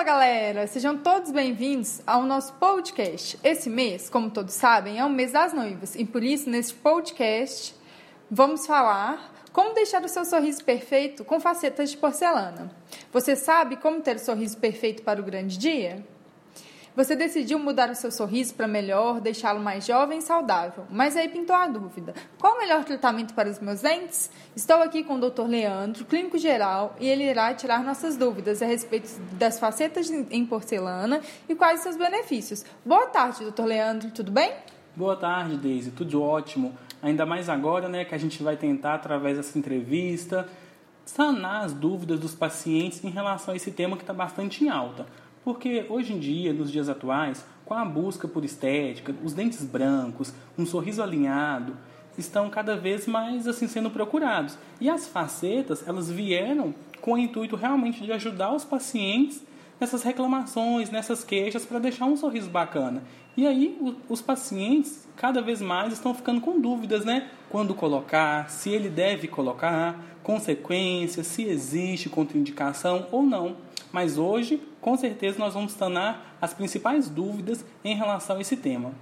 Fala galera, sejam todos bem-vindos ao nosso podcast. Esse mês, como todos sabem, é o mês das noivas e por isso, neste podcast, vamos falar como deixar o seu sorriso perfeito com facetas de porcelana. Você sabe como ter o sorriso perfeito para o grande dia? Você decidiu mudar o seu sorriso para melhor, deixá-lo mais jovem e saudável. Mas aí pintou a dúvida: qual o melhor tratamento para os meus dentes? Estou aqui com o Dr. Leandro, clínico geral, e ele irá tirar nossas dúvidas a respeito das facetas em porcelana e quais seus benefícios. Boa tarde, Dr. Leandro, tudo bem? Boa tarde, Deise, tudo ótimo. Ainda mais agora, né, que a gente vai tentar através dessa entrevista sanar as dúvidas dos pacientes em relação a esse tema que está bastante em alta. Porque hoje em dia, nos dias atuais, com a busca por estética, os dentes brancos, um sorriso alinhado, estão cada vez mais assim sendo procurados. E as facetas, elas vieram com o intuito realmente de ajudar os pacientes nessas reclamações, nessas queixas para deixar um sorriso bacana. E aí os pacientes cada vez mais estão ficando com dúvidas, né? Quando colocar, se ele deve colocar, consequências, se existe contraindicação ou não. Mas hoje, com certeza, nós vamos sanar as principais dúvidas em relação a esse tema.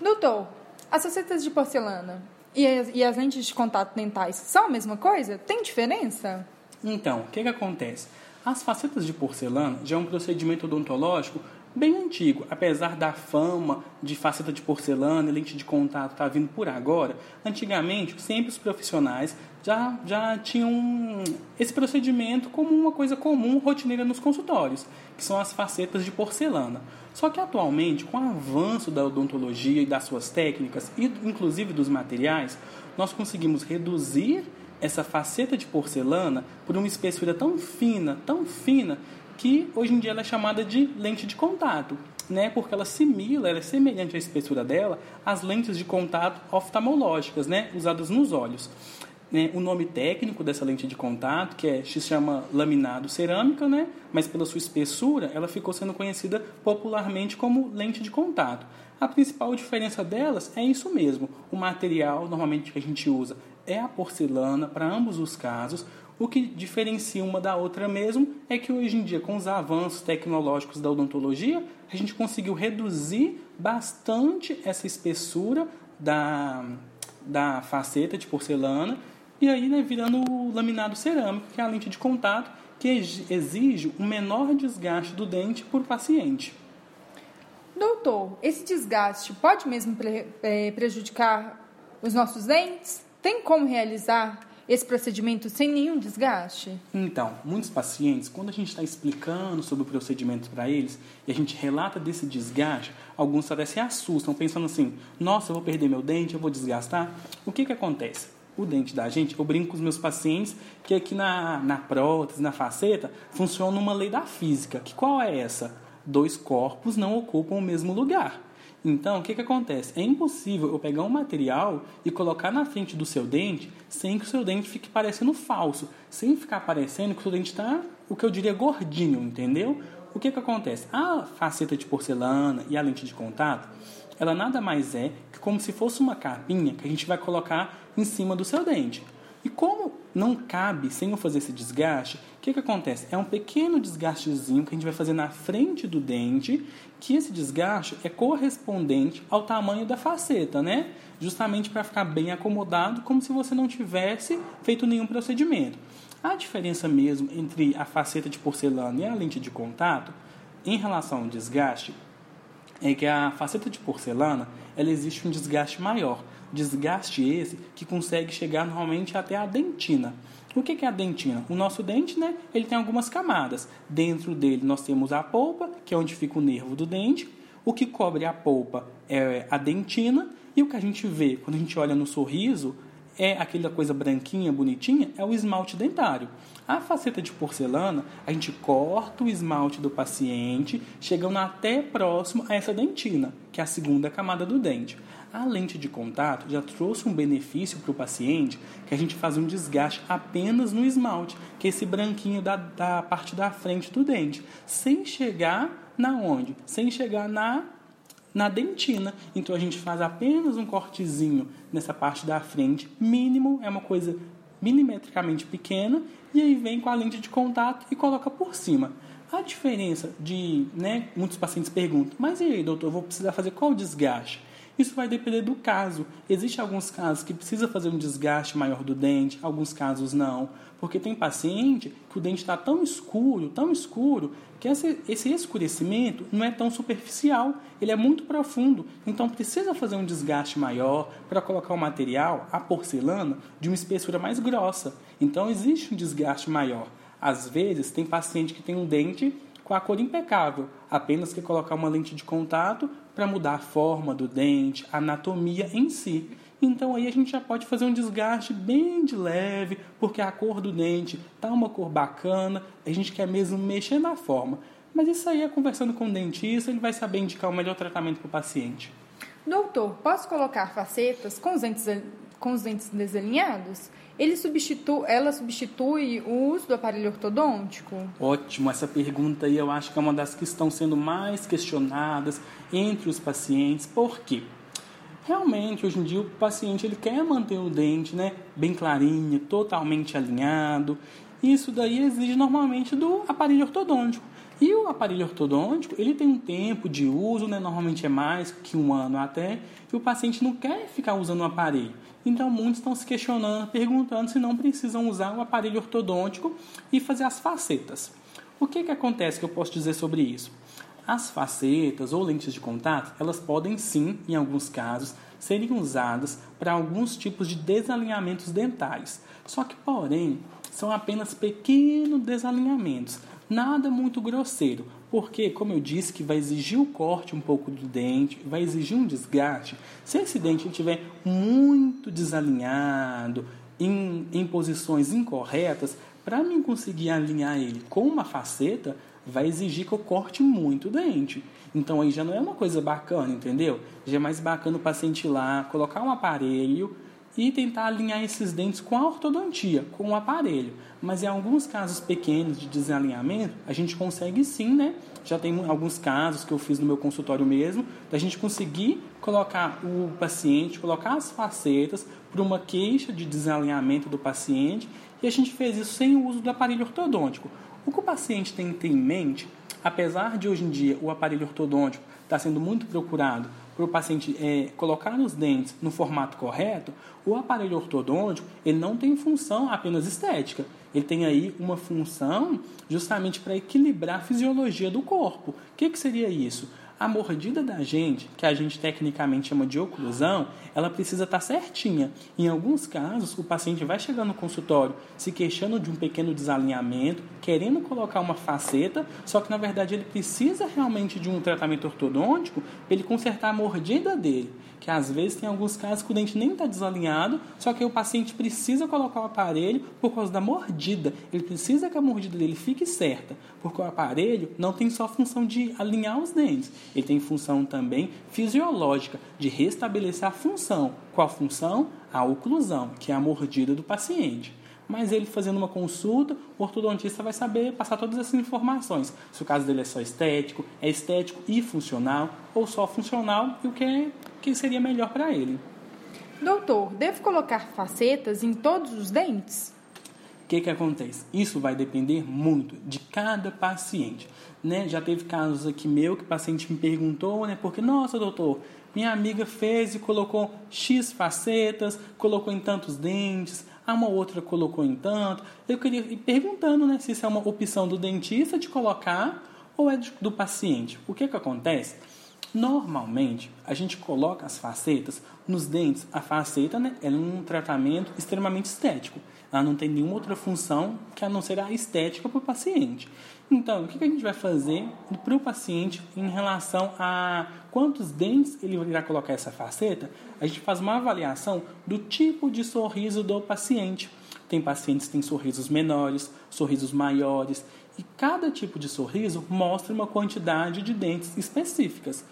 Doutor, as facetas de porcelana e as, e as lentes de contato dentais são a mesma coisa? Tem diferença? Então, o que, que acontece? As facetas de porcelana já é um procedimento odontológico bem antigo, apesar da fama de faceta de porcelana e lente de contato estar tá vindo por agora, antigamente sempre os profissionais já, já tinham esse procedimento como uma coisa comum, rotineira nos consultórios, que são as facetas de porcelana. Só que atualmente, com o avanço da odontologia e das suas técnicas, e inclusive dos materiais, nós conseguimos reduzir essa faceta de porcelana por uma espessura tão fina, tão fina, que hoje em dia ela é chamada de lente de contato, né? Porque ela simila, ela é semelhante à espessura dela às lentes de contato oftalmológicas, né? Usadas nos olhos. Né? O nome técnico dessa lente de contato, que é, se chama laminado cerâmica, né? Mas pela sua espessura, ela ficou sendo conhecida popularmente como lente de contato. A principal diferença delas é isso mesmo. O material normalmente que a gente usa é a porcelana para ambos os casos. O que diferencia uma da outra mesmo é que hoje em dia, com os avanços tecnológicos da odontologia, a gente conseguiu reduzir bastante essa espessura da, da faceta de porcelana e aí né, virando o laminado cerâmico, que é a lente de contato que exige um menor desgaste do dente por paciente. Doutor, esse desgaste pode mesmo pre é, prejudicar os nossos dentes? Tem como realizar esse procedimento sem nenhum desgaste? Então, muitos pacientes, quando a gente está explicando sobre o procedimento para eles e a gente relata desse desgaste, alguns até se assustam, pensando assim: nossa, eu vou perder meu dente, eu vou desgastar. O que, que acontece? O dente da gente, eu brinco com os meus pacientes que aqui na, na prótese, na faceta, funciona uma lei da física. Que qual é essa? Dois corpos não ocupam o mesmo lugar. Então, o que, que acontece? É impossível eu pegar um material e colocar na frente do seu dente sem que o seu dente fique parecendo falso, sem ficar parecendo que o seu dente está, o que eu diria, gordinho, entendeu? O que, que acontece? A faceta de porcelana e a lente de contato, ela nada mais é que como se fosse uma capinha que a gente vai colocar em cima do seu dente. E como não cabe sem eu fazer esse desgaste, o que, que acontece? É um pequeno desgastezinho que a gente vai fazer na frente do dente, que esse desgaste é correspondente ao tamanho da faceta, né? Justamente para ficar bem acomodado, como se você não tivesse feito nenhum procedimento. A diferença mesmo entre a faceta de porcelana e a lente de contato, em relação ao desgaste, é que a faceta de porcelana, ela existe um desgaste maior. Desgaste esse que consegue chegar normalmente até a dentina. O que é a dentina? O nosso dente, né, ele tem algumas camadas. Dentro dele nós temos a polpa, que é onde fica o nervo do dente. O que cobre a polpa é a dentina. E o que a gente vê quando a gente olha no sorriso é aquela coisa branquinha, bonitinha, é o esmalte dentário. A faceta de porcelana, a gente corta o esmalte do paciente, chegando até próximo a essa dentina, que é a segunda camada do dente. A lente de contato já trouxe um benefício para o paciente, que a gente faz um desgaste apenas no esmalte, que é esse branquinho da, da parte da frente do dente, sem chegar na onde? Sem chegar na na dentina. Então a gente faz apenas um cortezinho nessa parte da frente, mínimo, é uma coisa milimetricamente pequena, e aí vem com a lente de contato e coloca por cima. A diferença de, né, muitos pacientes perguntam, mas e aí, doutor, vou precisar fazer qual desgaste? Isso vai depender do caso. Existem alguns casos que precisa fazer um desgaste maior do dente, alguns casos não. Porque tem paciente que o dente está tão escuro, tão escuro, que esse, esse escurecimento não é tão superficial, ele é muito profundo. Então precisa fazer um desgaste maior para colocar o material, a porcelana, de uma espessura mais grossa. Então existe um desgaste maior. Às vezes tem paciente que tem um dente com a cor impecável, apenas que colocar uma lente de contato para mudar a forma do dente, a anatomia em si. Então aí a gente já pode fazer um desgaste bem de leve, porque a cor do dente tá uma cor bacana, a gente quer mesmo mexer na forma. Mas isso aí é conversando com o dentista, ele vai saber indicar o melhor tratamento para o paciente. Doutor, posso colocar facetas com os dentes, com os dentes desalinhados? Ele ela substitui o uso do aparelho ortodôntico? Ótimo, essa pergunta aí eu acho que é uma das que estão sendo mais questionadas entre os pacientes. Por quê? Realmente, hoje em dia, o paciente ele quer manter o dente né, bem clarinho, totalmente alinhado. Isso daí exige normalmente do aparelho ortodôntico. E o aparelho ortodôntico, ele tem um tempo de uso, né? normalmente é mais que um ano até, e o paciente não quer ficar usando o aparelho. Então, muitos estão se questionando, perguntando se não precisam usar o aparelho ortodôntico e fazer as facetas. O que, que acontece que eu posso dizer sobre isso? As facetas ou lentes de contato, elas podem sim, em alguns casos, serem usadas para alguns tipos de desalinhamentos dentais. Só que, porém, são apenas pequenos desalinhamentos, nada muito grosseiro, porque, como eu disse, que vai exigir o corte um pouco do dente, vai exigir um desgaste. Se esse dente estiver muito desalinhado, em, em posições incorretas, para mim conseguir alinhar ele com uma faceta, vai exigir que eu corte muito o dente. Então aí já não é uma coisa bacana, entendeu? Já é mais bacana o paciente ir lá, colocar um aparelho e tentar alinhar esses dentes com a ortodontia, com o aparelho. Mas em alguns casos pequenos de desalinhamento, a gente consegue sim, né? Já tem alguns casos que eu fiz no meu consultório mesmo, da gente conseguir colocar o paciente, colocar as facetas para uma queixa de desalinhamento do paciente, e a gente fez isso sem o uso do aparelho ortodôntico. O que o paciente tem que ter em mente, apesar de hoje em dia o aparelho ortodôntico estar tá sendo muito procurado para o paciente é, colocar os dentes no formato correto, o aparelho ortodôntico ele não tem função apenas estética. Ele tem aí uma função justamente para equilibrar a fisiologia do corpo. O que, que seria isso? A mordida da gente, que a gente tecnicamente chama de oclusão, ela precisa estar tá certinha. Em alguns casos, o paciente vai chegar no consultório se queixando de um pequeno desalinhamento, querendo colocar uma faceta, só que na verdade ele precisa realmente de um tratamento ortodôntico para ele consertar a mordida dele que às vezes tem alguns casos que o dente nem está desalinhado, só que o paciente precisa colocar o aparelho por causa da mordida. Ele precisa que a mordida dele fique certa, porque o aparelho não tem só função de alinhar os dentes, ele tem função também fisiológica de restabelecer a função. Qual função? A oclusão, que é a mordida do paciente mas ele fazendo uma consulta, o ortodontista vai saber passar todas essas informações. Se o caso dele é só estético, é estético e funcional, ou só funcional e o que é que seria melhor para ele. Doutor, devo colocar facetas em todos os dentes? O que, que acontece? Isso vai depender muito de cada paciente. Né? Já teve casos aqui meu que o paciente me perguntou, né? Porque, nossa, doutor, minha amiga fez e colocou X facetas, colocou em tantos dentes, a uma outra colocou em tanto. Eu queria ir perguntando né, se isso é uma opção do dentista de colocar ou é do paciente. O que, que acontece? Normalmente, a gente coloca as facetas nos dentes. A faceta né, é um tratamento extremamente estético. Ela não tem nenhuma outra função que a não ser a estética para o paciente. Então, o que a gente vai fazer para o paciente em relação a quantos dentes ele irá colocar essa faceta? A gente faz uma avaliação do tipo de sorriso do paciente. Tem pacientes que têm sorrisos menores, sorrisos maiores, e cada tipo de sorriso mostra uma quantidade de dentes específicas.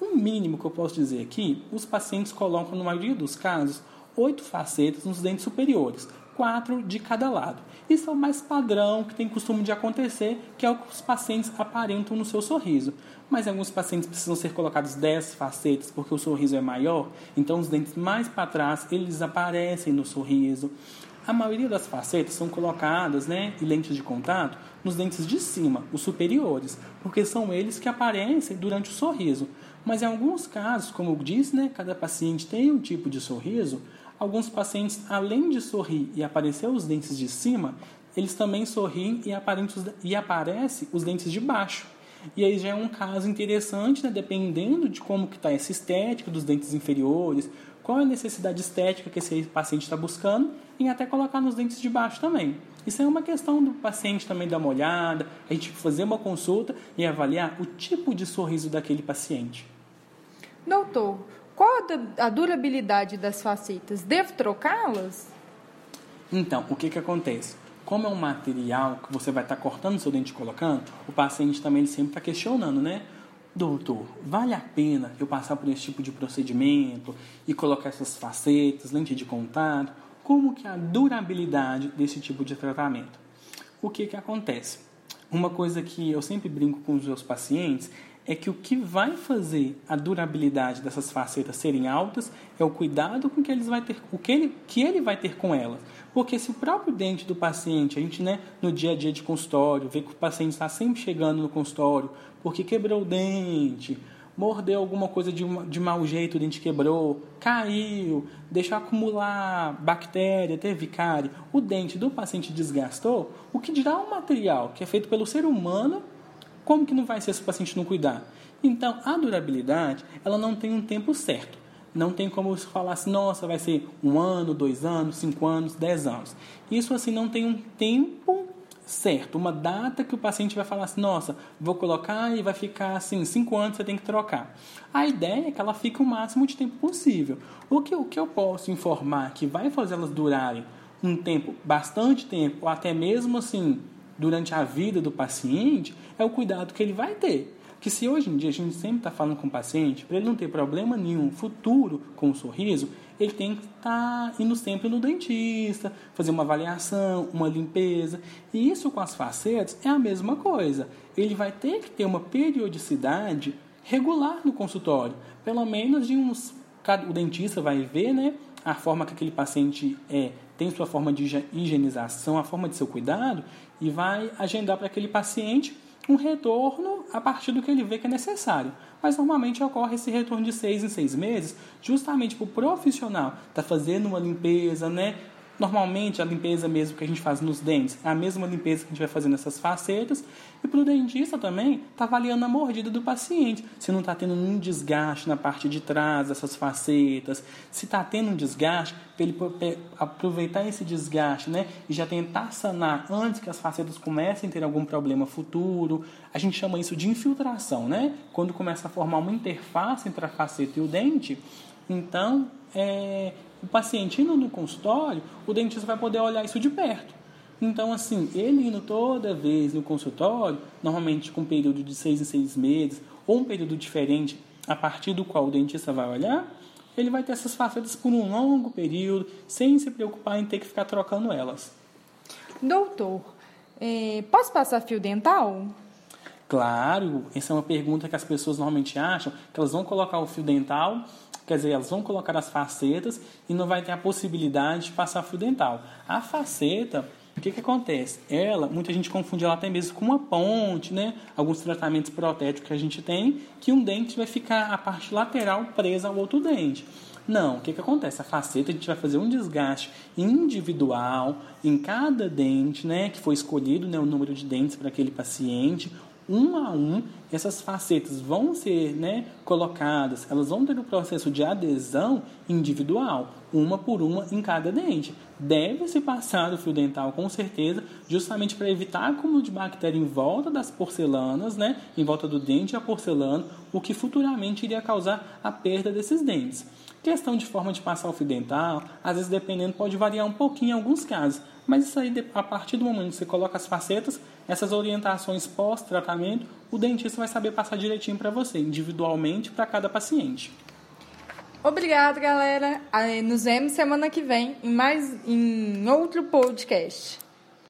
O mínimo que eu posso dizer aqui, os pacientes colocam, na maioria dos casos, oito facetas nos dentes superiores, quatro de cada lado. Isso é o mais padrão que tem costume de acontecer, que é o que os pacientes aparentam no seu sorriso. Mas alguns pacientes precisam ser colocados 10 facetas porque o sorriso é maior, então os dentes mais para trás eles aparecem no sorriso. A maioria das facetas são colocadas, né, e lentes de contato, nos dentes de cima, os superiores, porque são eles que aparecem durante o sorriso. Mas em alguns casos, como eu disse, né, cada paciente tem um tipo de sorriso. Alguns pacientes, além de sorrir e aparecer os dentes de cima, eles também sorriem e, e aparecem os dentes de baixo. E aí já é um caso interessante, né, dependendo de como que está essa estética dos dentes inferiores, qual é a necessidade estética que esse paciente está buscando, e até colocar nos dentes de baixo também. Isso é uma questão do paciente também dar uma olhada, a gente fazer uma consulta e avaliar o tipo de sorriso daquele paciente. Doutor, qual a durabilidade das facetas? Devo trocá-las? Então, o que, que acontece? Como é um material que você vai estar tá cortando seu dente e colocando, o paciente também sempre está questionando, né? Doutor, vale a pena eu passar por esse tipo de procedimento e colocar essas facetas, lente de contato? Como que é a durabilidade desse tipo de tratamento? O que que acontece? Uma coisa que eu sempre brinco com os meus pacientes é que o que vai fazer a durabilidade dessas facetas serem altas é o cuidado com que eles vai ter, o que ele, que ele vai ter com elas. Porque se o próprio dente do paciente, a gente, né, no dia a dia de consultório, vê que o paciente está sempre chegando no consultório porque quebrou o dente, mordeu alguma coisa de, de mau jeito, o dente quebrou, caiu, deixou acumular bactéria, teve cárie, o dente do paciente desgastou, o que dirá o material que é feito pelo ser humano, como que não vai ser se o paciente não cuidar? Então, a durabilidade, ela não tem um tempo certo. Não tem como você falar assim, nossa, vai ser um ano, dois anos, cinco anos, dez anos. Isso assim não tem um tempo certo, uma data que o paciente vai falar assim, nossa, vou colocar e vai ficar assim, cinco anos você tem que trocar. A ideia é que ela fique o máximo de tempo possível. O que, o que eu posso informar que vai fazer elas durarem um tempo, bastante tempo, ou até mesmo assim, durante a vida do paciente, é o cuidado que ele vai ter. Que se hoje em dia a gente sempre está falando com o paciente, para ele não ter problema nenhum futuro com o sorriso, ele tem que estar tá indo sempre no dentista, fazer uma avaliação, uma limpeza. E isso com as facetas é a mesma coisa. Ele vai ter que ter uma periodicidade regular no consultório, pelo menos de uns. O dentista vai ver, né? A forma que aquele paciente é, tem sua forma de higienização, a forma de seu cuidado, e vai agendar para aquele paciente um retorno a partir do que ele vê que é necessário. Mas normalmente ocorre esse retorno de seis em seis meses, justamente para o profissional estar tá fazendo uma limpeza, né? Normalmente a limpeza mesmo que a gente faz nos dentes é a mesma limpeza que a gente vai fazer nessas facetas. E para o dentista também está avaliando a mordida do paciente. Se não está tendo nenhum desgaste na parte de trás dessas facetas, se está tendo um desgaste, para ele aproveitar esse desgaste né, e já tentar sanar antes que as facetas comecem a ter algum problema futuro. A gente chama isso de infiltração, né? Quando começa a formar uma interface entre a faceta e o dente, então é, o paciente indo no consultório, o dentista vai poder olhar isso de perto. Então, assim, ele indo toda vez no consultório, normalmente com um período de seis em seis meses, ou um período diferente, a partir do qual o dentista vai olhar, ele vai ter essas facetas por um longo período, sem se preocupar em ter que ficar trocando elas. Doutor, é, posso passar fio dental? Claro, essa é uma pergunta que as pessoas normalmente acham, que elas vão colocar o fio dental Quer dizer, elas vão colocar as facetas e não vai ter a possibilidade de passar fio dental. A faceta, o que, que acontece? Ela, muita gente confunde ela até mesmo com uma ponte, né? Alguns tratamentos protéticos que a gente tem, que um dente vai ficar a parte lateral presa ao outro dente. Não, o que, que acontece? A faceta a gente vai fazer um desgaste individual em cada dente, né? Que foi escolhido, né? O número de dentes para aquele paciente, um a um, essas facetas vão ser né, colocadas, elas vão ter um processo de adesão individual, uma por uma em cada dente. Deve-se passar o fio dental com certeza, justamente para evitar acúmulo de bactéria em volta das porcelanas, né, em volta do dente e a porcelana, o que futuramente iria causar a perda desses dentes. Questão de forma de passar o fio dental, às vezes dependendo pode variar um pouquinho em alguns casos, mas isso aí a partir do momento que você coloca as facetas, essas orientações pós-tratamento, o dentista vai saber passar direitinho para você, individualmente para cada paciente. Obrigada, galera. Nos vemos semana que vem em mais em outro podcast.